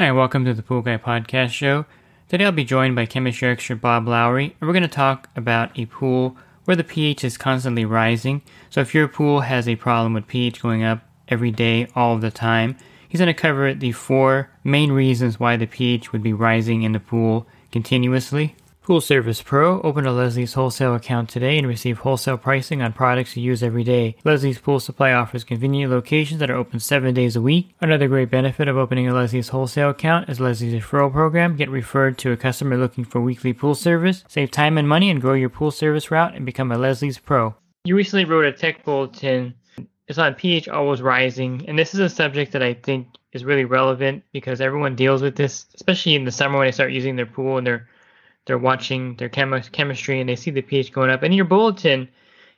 Hi, welcome to the Pool Guy Podcast Show. Today I'll be joined by chemistry expert Bob Lowry, and we're going to talk about a pool where the pH is constantly rising. So if your pool has a problem with pH going up every day, all the time, he's going to cover the four main reasons why the pH would be rising in the pool continuously. Pool Service Pro. Open a Leslie's wholesale account today and receive wholesale pricing on products you use every day. Leslie's Pool Supply offers convenient locations that are open seven days a week. Another great benefit of opening a Leslie's wholesale account is Leslie's referral program. Get referred to a customer looking for weekly pool service. Save time and money and grow your pool service route and become a Leslie's Pro. You recently wrote a tech bulletin. It's on pH always rising, and this is a subject that I think is really relevant because everyone deals with this, especially in the summer when they start using their pool and they're they're watching their chem- chemistry and they see the pH going up. And in your bulletin,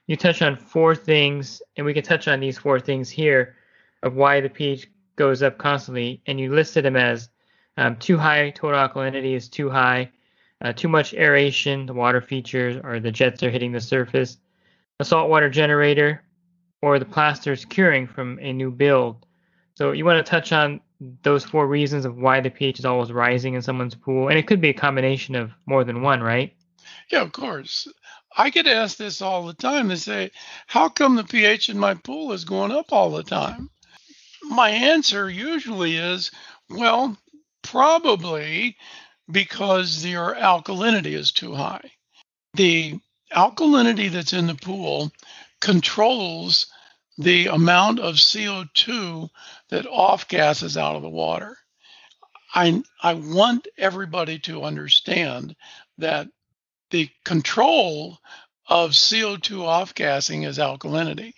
you touch on four things, and we can touch on these four things here of why the pH goes up constantly. And you listed them as um, too high total alkalinity is too high, uh, too much aeration, the water features or the jets are hitting the surface, a saltwater generator, or the plaster is curing from a new build. So you want to touch on those four reasons of why the pH is always rising in someone's pool, and it could be a combination of more than one, right? Yeah, of course. I get asked this all the time. They say, How come the pH in my pool is going up all the time? My answer usually is, Well, probably because your alkalinity is too high. The alkalinity that's in the pool controls the amount of CO2 that off gases out of the water. I, I want everybody to understand that the control of CO2 off gassing is alkalinity.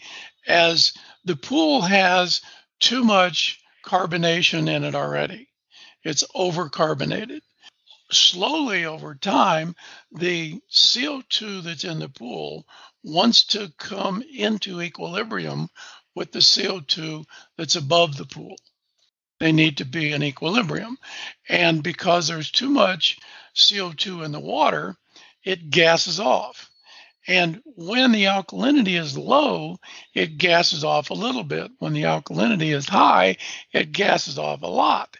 As the pool has too much carbonation in it already, it's overcarbonated. Slowly over time, the CO2 that's in the pool wants to come into equilibrium with the CO2 that's above the pool. They need to be in equilibrium. And because there's too much CO2 in the water, it gases off. And when the alkalinity is low, it gases off a little bit. When the alkalinity is high, it gases off a lot.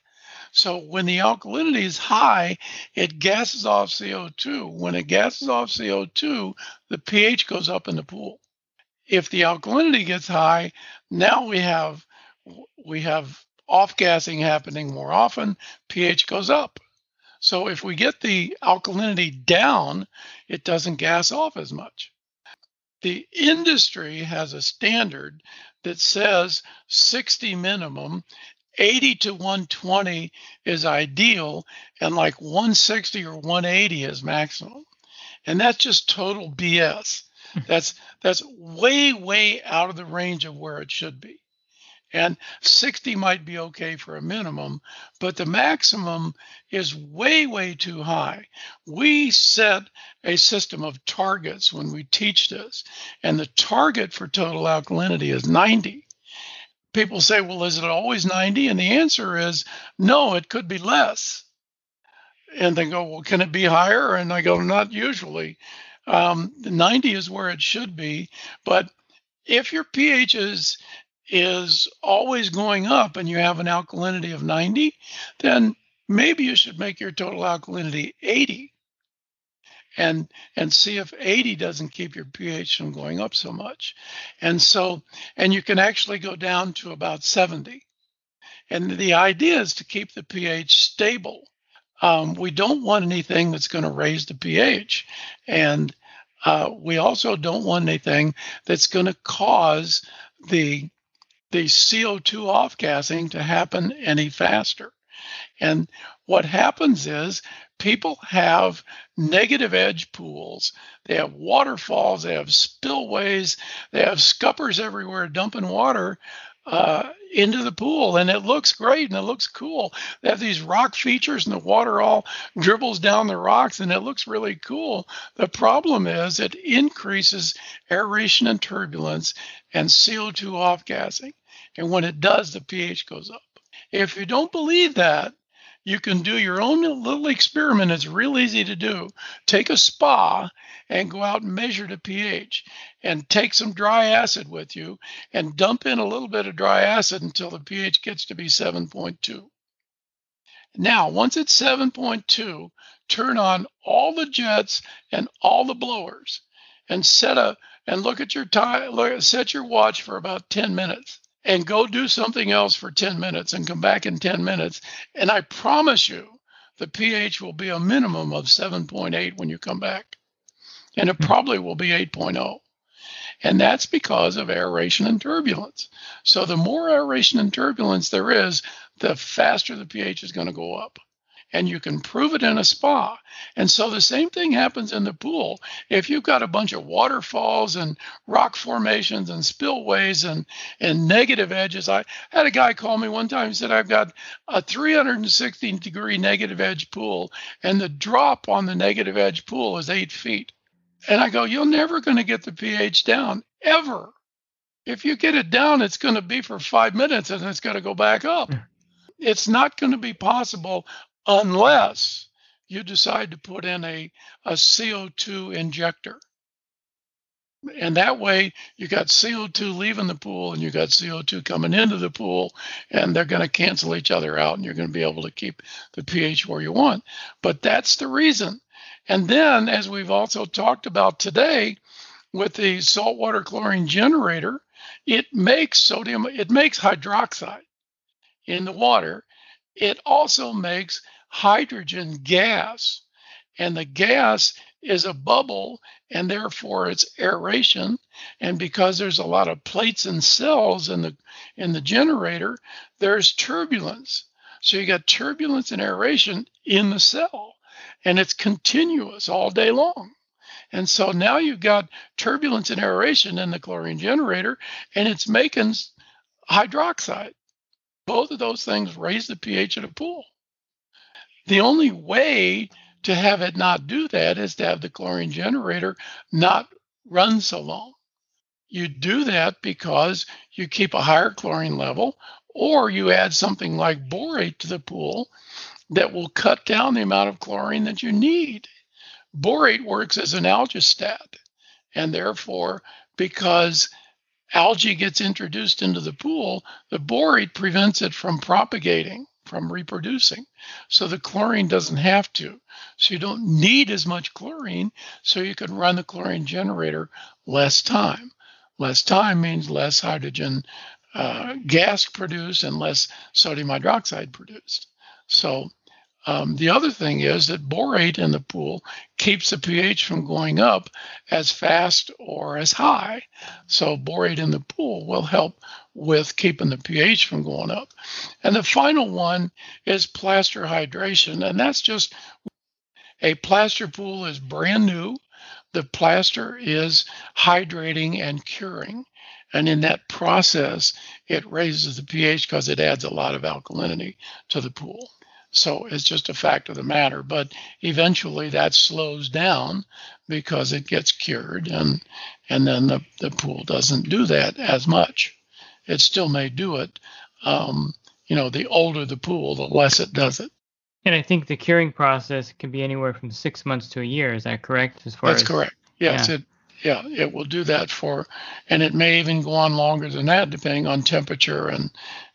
So when the alkalinity is high, it gases off CO2. When it gases off CO2, the pH goes up in the pool. If the alkalinity gets high, now we have we have off gassing happening more often, pH goes up. So if we get the alkalinity down, it doesn't gas off as much. The industry has a standard that says 60 minimum 80 to 120 is ideal and like 160 or 180 is maximum. And that's just total bs hmm. that's that's way way out of the range of where it should be. And 60 might be okay for a minimum but the maximum is way way too high. We set a system of targets when we teach this and the target for total alkalinity is 90 people say, well, is it always 90? And the answer is no, it could be less. And they go, well, can it be higher? And I go, not usually. Um, 90 is where it should be. But if your pH is is always going up and you have an alkalinity of 90, then maybe you should make your total alkalinity 80 and and see if 80 doesn't keep your pH from going up so much. And so and you can actually go down to about 70. And the idea is to keep the pH stable. Um, we don't want anything that's going to raise the pH, and uh, we also don't want anything that's going to cause the the CO2 off gassing to happen any faster. And what happens is people have negative edge pools. They have waterfalls, they have spillways, they have scuppers everywhere dumping water uh, into the pool, and it looks great and it looks cool. They have these rock features, and the water all dribbles down the rocks, and it looks really cool. The problem is it increases aeration and turbulence and CO2 off gassing, and when it does, the pH goes up. If you don't believe that, you can do your own little experiment. It's real easy to do. Take a spa and go out and measure the pH and take some dry acid with you and dump in a little bit of dry acid until the pH gets to be 7.2. Now, once it's 7.2, turn on all the jets and all the blowers and set a and look at your time look, set your watch for about 10 minutes and go do something else for 10 minutes and come back in 10 minutes. And I promise you, the pH will be a minimum of 7.8 when you come back. And it hmm. probably will be 8.0. And that's because of aeration and turbulence. So the more aeration and turbulence there is, the faster the pH is going to go up and you can prove it in a spa. And so the same thing happens in the pool. If you've got a bunch of waterfalls and rock formations and spillways and, and negative edges, I had a guy call me one time and said, I've got a 360 degree negative edge pool, and the drop on the negative edge pool is eight feet. And I go, You're never going to get the pH down, ever. If you get it down, it's going to be for five minutes and it's going to go back up. Hmm. It's not going to be possible unless you decide to put in a, a CO2 injector. And that way, you got CO2 leaving the pool and you got CO2 coming into the pool, and they're going to cancel each other out, and you're going to be able to keep the pH where you want. But that's the reason. And then, as we've also talked about today, with the saltwater chlorine generator, it makes sodium, it makes hydroxide in the water. It also makes hydrogen gas. And the gas is a bubble, and therefore it's aeration. And because there's a lot of plates and cells in the in the generator, there's turbulence. So you got turbulence and aeration in the cell, and it's continuous all day long. And so now you've got turbulence and aeration in the chlorine generator, and it's making hydroxide. Both of those things raise the pH of the pool. The only way to have it not do that is to have the chlorine generator not run so long. You do that because you keep a higher chlorine level, or you add something like borate to the pool that will cut down the amount of chlorine that you need. Borate works as an algistat, and therefore, because algae gets introduced into the pool, the borate prevents it from propagating from reproducing. So the chlorine doesn't have to. So you don't need as much chlorine, so you can run the chlorine generator less time. Less time means less hydrogen uh, gas produced and less sodium hydroxide produced. So um, the other thing is that borate in the pool keeps the pH from going up as fast or as high. So borate in the pool will help with keeping the pH from going up. And the final one is plaster hydration, and that's just a plaster pool is brand new. The plaster is hydrating and curing. And in that process, it raises the pH because it adds a lot of alkalinity to the pool. So it's just a fact of the matter. But eventually that slows down because it gets cured and and then the, the pool doesn't do that as much. It still may do it. Um, you know, the older the pool, the less it does it. And I think the curing process can be anywhere from six months to a year. Is that correct? As far That's as, correct. Yes, yeah. it yeah, it will do that for, and it may even go on longer than that, depending on temperature and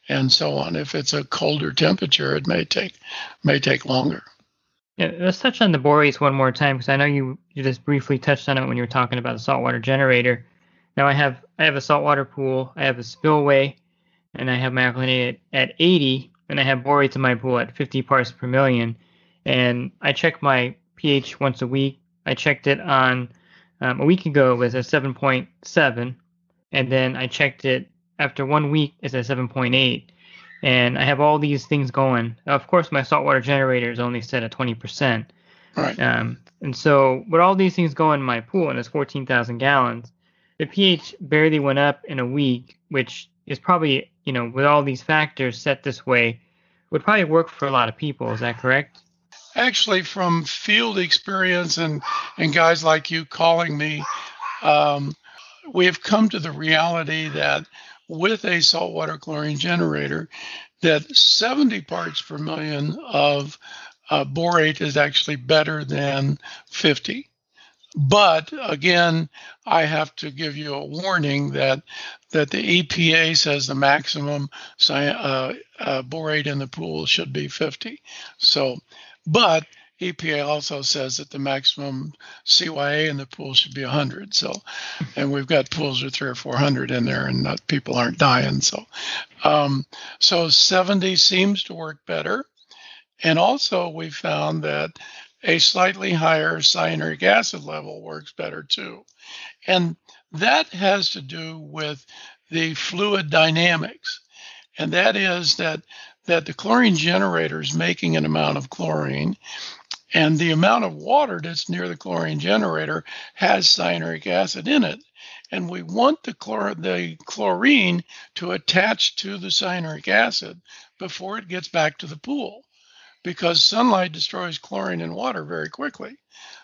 and so on. If it's a colder temperature, it may take may take longer. Yeah, let's touch on the borates one more time because I know you, you just briefly touched on it when you were talking about the saltwater generator. Now I have I have a saltwater pool, I have a spillway, and I have my alkalinity at, at 80, and I have borates in my pool at 50 parts per million. And I check my pH once a week. I checked it on um, a week ago was a 7.7, and then I checked it after one week it's at 7.8 and I have all these things going. Of course, my saltwater generator is only set at 20%, Right. Um, and so, with all these things going in my pool, and it's 14,000 gallons, the pH barely went up in a week, which is probably, you know, with all these factors set this way, would probably work for a lot of people. Is that correct? Actually, from field experience and, and guys like you calling me, um, we have come to the reality that with a saltwater chlorine generator, that 70 parts per million of uh, borate is actually better than 50. But again, I have to give you a warning that that the EPA says the maximum uh, uh, borate in the pool should be 50. So, but EPA also says that the maximum CYA in the pool should be 100. So, and we've got pools with three or 400 in there, and not, people aren't dying. So, um, so 70 seems to work better. And also, we found that a slightly higher cyanuric acid level works better too. And that has to do with the fluid dynamics. And that is that that the chlorine generator is making an amount of chlorine and the amount of water that's near the chlorine generator has cyanuric acid in it. And we want the, chlor- the chlorine to attach to the cyanuric acid before it gets back to the pool because sunlight destroys chlorine in water very quickly.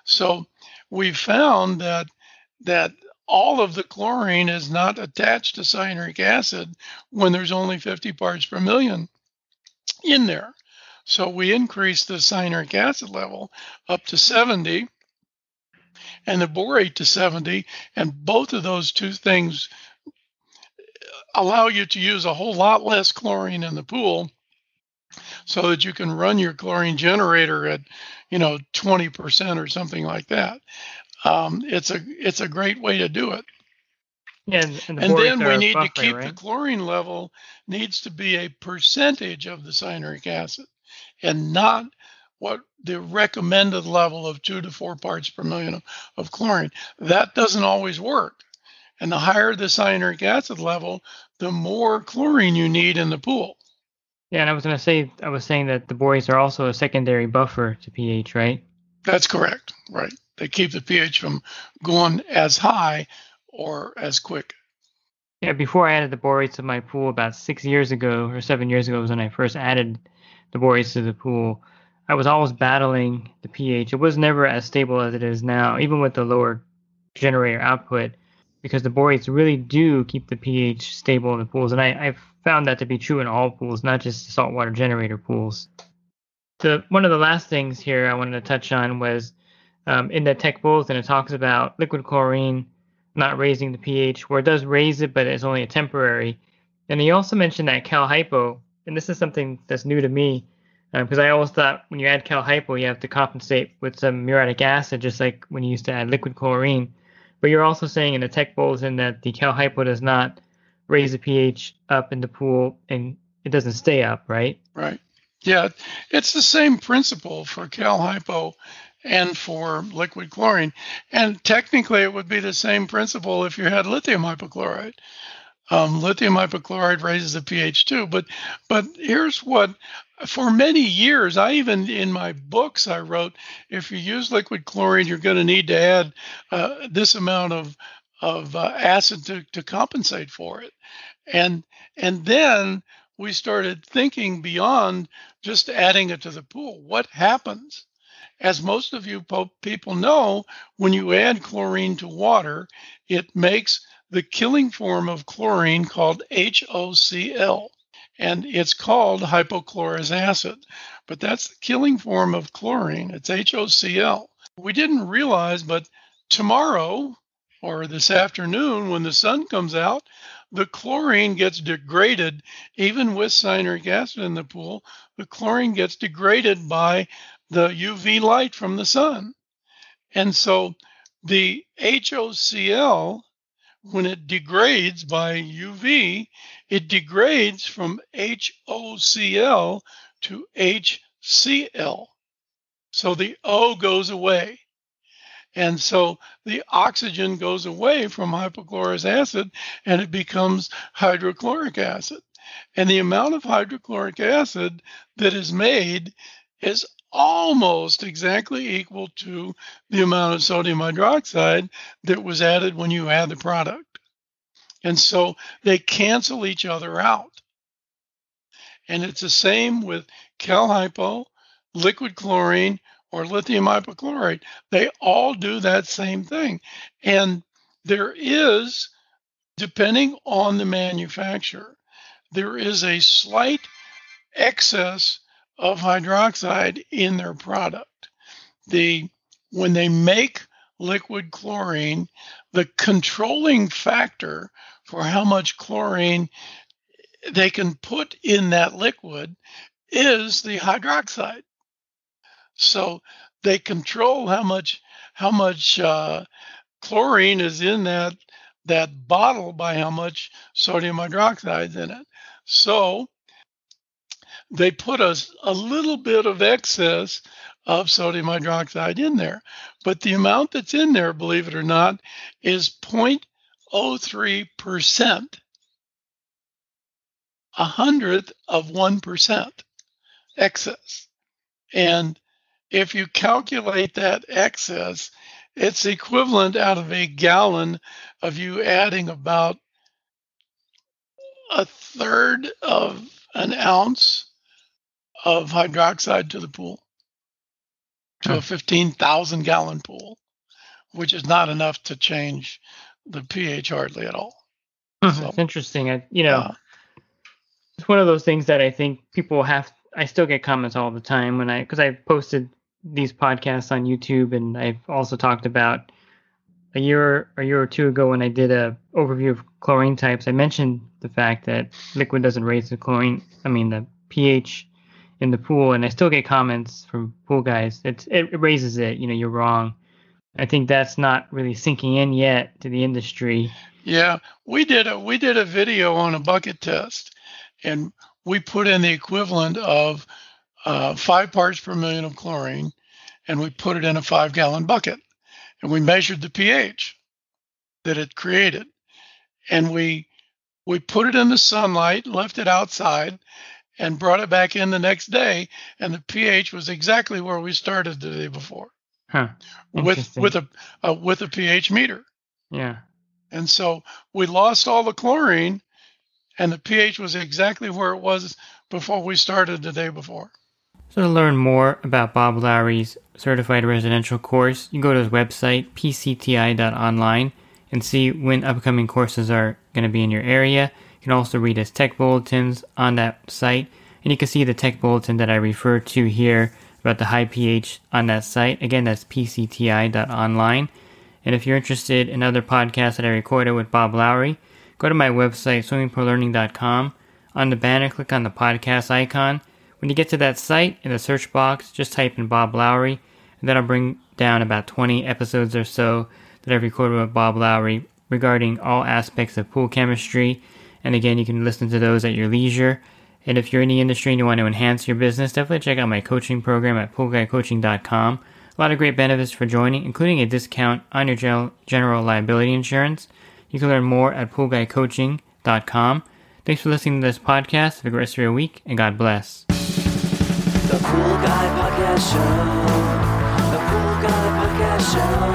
So we found that that all of the chlorine is not attached to cyanuric acid when there's only 50 parts per million in there. So we increased the cyanuric acid level up to 70 and the borate to 70 and both of those two things allow you to use a whole lot less chlorine in the pool so that you can run your chlorine generator at, you know, 20% or something like that. Um, it's a it's a great way to do it. Yeah, and, and, the And then we need to keep right? the chlorine level needs to be a percentage of the cyanuric acid and not what the recommended level of two to four parts per million of, of chlorine. That doesn't always work. And the higher the cyanuric acid level, the more chlorine you need in the pool. Yeah, and I was gonna say I was saying that the borates are also a secondary buffer to pH, right? That's correct. Right. They keep the pH from going as high or as quick. Yeah, before I added the borates to my pool about six years ago or seven years ago was when I first added the borates to the pool. I was always battling the pH. It was never as stable as it is now, even with the lower generator output, because the borates really do keep the pH stable in the pools. And I, I've found that to be true in all pools, not just saltwater generator pools. The one of the last things here I wanted to touch on was um, in the tech bulletin, it talks about liquid chlorine not raising the pH, where it does raise it, but it's only a temporary. And he also mentioned that cal hypo, and this is something that's new to me, um, because I always thought when you add cal hypo, you have to compensate with some muriatic acid, just like when you used to add liquid chlorine. But you're also saying in the tech bulletin that the cal hypo does not raise the pH up in the pool, and it doesn't stay up, right? Right. Yeah, it's the same principle for cal hypo and for liquid chlorine. And technically, it would be the same principle if you had lithium hypochlorite. Um, lithium hypochlorite raises the pH too. But but here's what for many years, I even in my books I wrote, if you use liquid chlorine, you're going to need to add uh, this amount of of uh, acid to, to compensate for it. And and then we started thinking beyond just adding it to the pool. What happens? As most of you po- people know, when you add chlorine to water, it makes the killing form of chlorine called HOCl. And it's called hypochlorous acid. But that's the killing form of chlorine. It's HOCl. We didn't realize, but tomorrow or this afternoon, when the sun comes out, the chlorine gets degraded, even with cyanuric acid in the pool, the chlorine gets degraded by the UV light from the sun. And so the HOCl, when it degrades by UV, it degrades from HOCl to HCl. So the O goes away. And so the oxygen goes away from hypochlorous acid and it becomes hydrochloric acid. And the amount of hydrochloric acid that is made is almost exactly equal to the amount of sodium hydroxide that was added when you add the product. And so they cancel each other out. And it's the same with cal hypo, liquid chlorine, or lithium hypochlorite. They all do that same thing. And there is, depending on the manufacturer, there is a slight excess of hydroxide in their product. The when they make liquid chlorine, the controlling factor for how much chlorine they can put in that liquid is the hydroxide. So they control how much how much uh, chlorine is in that that bottle by how much sodium hydroxide is in it. So they put a, a little bit of excess of sodium hydroxide in there. But the amount that's in there, believe it or not, is 0.03%, a hundredth of 1% excess. And if you calculate that excess, it's equivalent out of a gallon of you adding about a third of an ounce of hydroxide to the pool, to Huh. a 15,000 gallon pool, which is not enough to change the pH hardly at all. So- it's interesting. I, you know, Uh, it's one of those things that I think people have. I still get comments all the time when I because I posted these podcasts on YouTube, and I've also talked about a year a year or two ago when I did a overview of chlorine types. I mentioned the fact that liquid doesn't raise the chlorine. I mean the pH in the pool, and I still get comments from pool guys. It's it, raises it. You know, you're wrong. I think that's not really sinking in yet to the industry. Yeah, we did a we did a video on a bucket test, and we put in the equivalent of uh, five parts per million of chlorine, and we put it in a five gallon bucket, and we measured the pH that it created, and we we put it in the sunlight, left it outside, and brought it back in the next day, and the pH was exactly where we started the day before, Huh. with with a uh, with a pH meter. Yeah. And so we lost all the chlorine, and the pH was exactly where it was before we started the day before. So to learn more about Bob Lowry's certified residential course, you can go to his website, pcti.online, and see when upcoming courses are going to be in your area. You can also read his tech bulletins on that site, and you can see the tech bulletin that I refer to here about the high pH on that site. Again, that's pcti.online. And if you're interested in other podcasts that I recorded with Bob Lowry, go to my website, swimmingpoollearning.com. On the banner, click on the podcast icon. When you get to that site, in the search box, just type in Bob Lowry, and that'll bring down about 20 episodes or so that I've recorded with Bob Lowry regarding all aspects of pool chemistry. And again, you can listen to those at your leisure. And if you're in the industry and you want to enhance your business, definitely check out my coaching program at poolguycoaching.com. A lot of great benefits for joining, including a discount on your gen- liability insurance. You can learn more at poolguycoaching.com. Thanks for listening to this podcast. Have a great rest of your week, and God bless. The Pool Guy Podcast Show. The Pool Guy Podcast Show.